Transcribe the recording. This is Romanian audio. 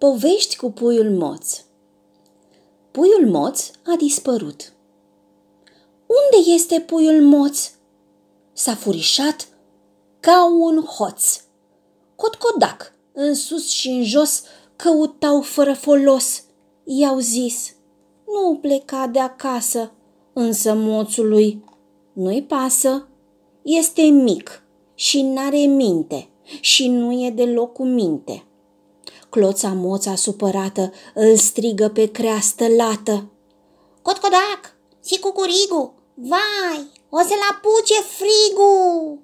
Povești cu puiul moț Puiul moț a dispărut. Unde este puiul moț? S-a furișat ca un hoț. Cotcodac, în sus și în jos, căutau fără folos. I-au zis, nu pleca de acasă, însă moțului nu-i pasă. Este mic și n-are minte și nu e deloc cu minte. Cloța moța supărată îl strigă pe creastă lată. Cotcodac, și cucurigu, vai, o să-l apuce frigul!